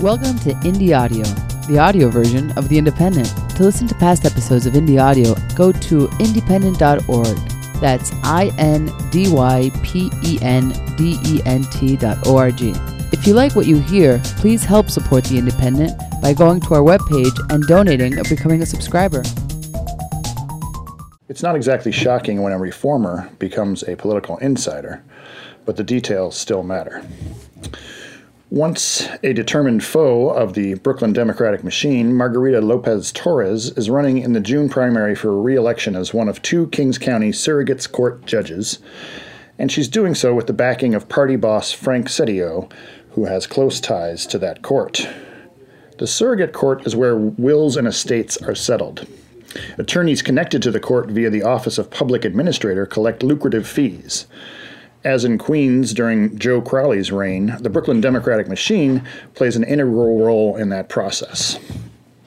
Welcome to Indie Audio, the audio version of The Indypendent. To listen to past episodes of Indie Audio, go to indypendent.org. That's I N D Y P E N D E N T dot O R G. If you like what you hear, please help support The Indypendent by going to our webpage and donating or becoming a subscriber. It's not exactly shocking when a reformer becomes a political insider, but the details still matter. Once a determined foe of the Brooklyn Democratic machine, Margarita Lopez Torres is running in the June primary for re election as one of two Kings County surrogates court judges, and she's doing so with the backing of party boss Frank Seddio, who has close ties to that court. The surrogate court is where wills and estates are settled. Attorneys connected to the court via the Office of Public Administrator collect lucrative fees. As in Queens during Joe Crowley's reign, the Brooklyn Democratic machine plays an integral role in that process.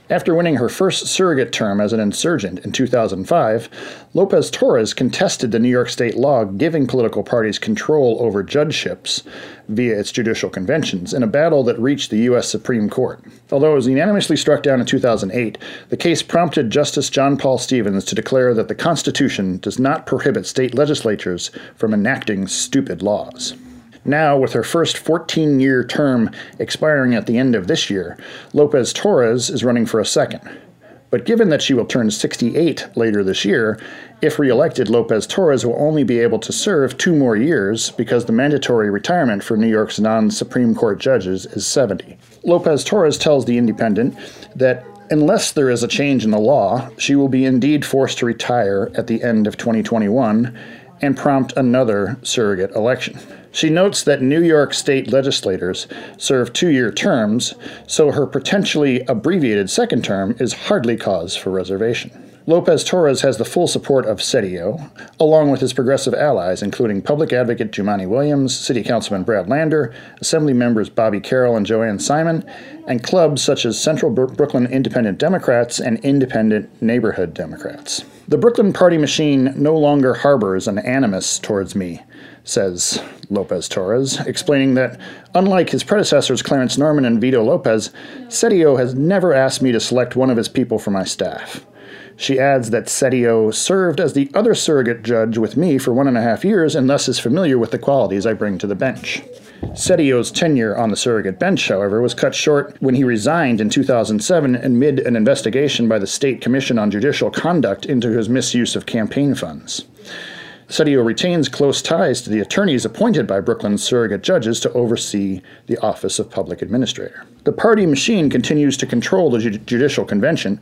After winning her first surrogate term as an insurgent in 2005, Lopez Torres contested the New York state law giving political parties control over judgeships via its judicial conventions in a battle that reached the U.S. Supreme Court. Although it was unanimously struck down in 2008, the case prompted Justice John Paul Stevens to declare that the Constitution does not prohibit state legislatures from enacting stupid laws. Now, with her first 14 year term expiring at the end of this year, Lopez Torres is running for a second. But given that she will turn 68 later this year, if reelected, Lopez Torres will only be able to serve two more years because the mandatory retirement for New York's non Supreme Court judges is 70. Lopez Torres tells The Indypendent that unless there is a change in the law, she will be indeed forced to retire at the end of 2021 and prompt another surrogate election. She notes that New York state legislators serve two year terms, so her potentially abbreviated second term is hardly cause for reservation. Lopez Torres has the full support of Seddio, along with his progressive allies, including public advocate Jumaane Williams, City Councilman Brad Lander, Assembly members Bobby Carroll and Joanne Simon, and clubs such as Central Brooklyn Independent Democrats and Independent Neighborhood Democrats. The Brooklyn party machine no longer harbors an animus towards me, says Lopez Torres, explaining that, unlike his predecessors Clarence Norman and Vito Lopez, Seddio has never asked me to select one of his people for my staff. She adds that Seddio served as the other surrogate judge with me for one and a half years and thus is familiar with the qualities I bring to the bench. Seddio's tenure on the surrogate bench, however, was cut short when he resigned in 2007 amid an investigation by the State Commission on Judicial Conduct into his misuse of campaign funds. Seddio retains close ties to the attorneys appointed by Brooklyn's surrogate judges to oversee the Office of Public Administrator. The party machine continues to control the Judicial Convention,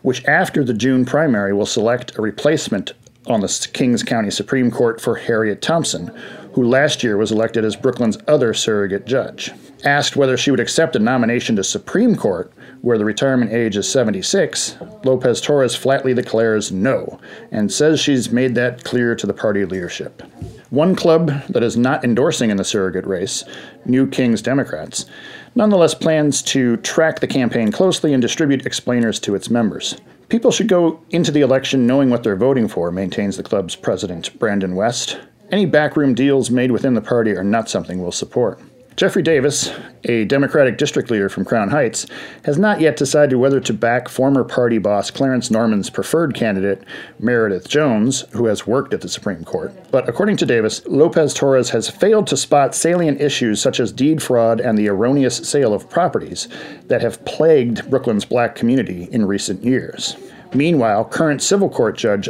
which after the June primary will select a replacement on the Kings County Supreme Court for Harriet Thompson, who last year was elected as Brooklyn's other surrogate judge. Asked whether she would accept a nomination to Supreme Court, where the retirement age is 76, Lopez Torres flatly declares no and says she's made that clear to the party leadership. One club that is not endorsing in the surrogate race, New Kings Democrats, nonetheless plans to track the campaign closely and distribute explainers to its members. People should go into the election knowing what they're voting for, maintains the club's president, Brandon West. Any backroom deals made within the party are not something we'll support. Jeffrey Davis, a Democratic district leader from Crown Heights, has not yet decided whether to back former party boss Clarence Norman's preferred candidate, Meredith Jones, who has worked at the Supreme Court. But according to Davis, Lopez Torres has failed to spot salient issues such as deed fraud and the erroneous sale of properties that have plagued Brooklyn's black community in recent years. Meanwhile, current civil court judge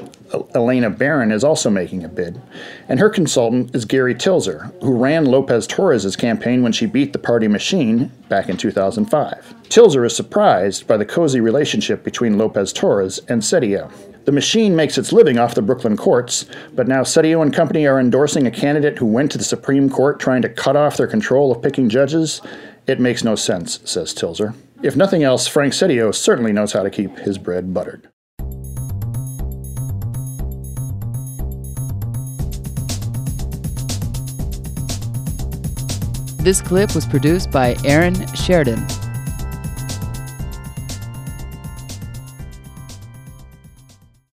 Elena Barron is also making a bid, and her consultant is Gary Tilzer, who ran Lopez Torres's campaign when she beat the party machine back in 2005. Tilzer is surprised by the cozy relationship between Lopez Torres and Seddio. The machine makes its living off the Brooklyn courts, but now Seddio and company are endorsing a candidate who went to the Supreme Court trying to cut off their control of picking judges. It makes no sense, says Tilzer. If nothing else, Frank Seddio certainly knows how to keep his bread buttered. This clip was produced by Aaron Sheridan.